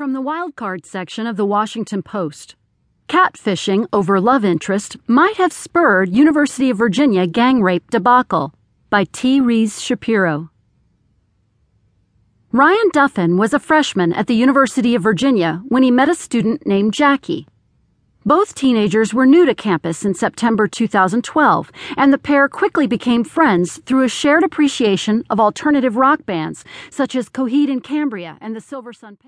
From the wildcard section of the Washington Post. Catfishing over love interest might have spurred University of Virginia gang rape debacle by T. Rees Shapiro. Ryan Duffin was a freshman at the University of Virginia when he met a student named Jackie. Both teenagers were new to campus in September 2012, and the pair quickly became friends through a shared appreciation of alternative rock bands such as Coheed and Cambria and the Silver Sun.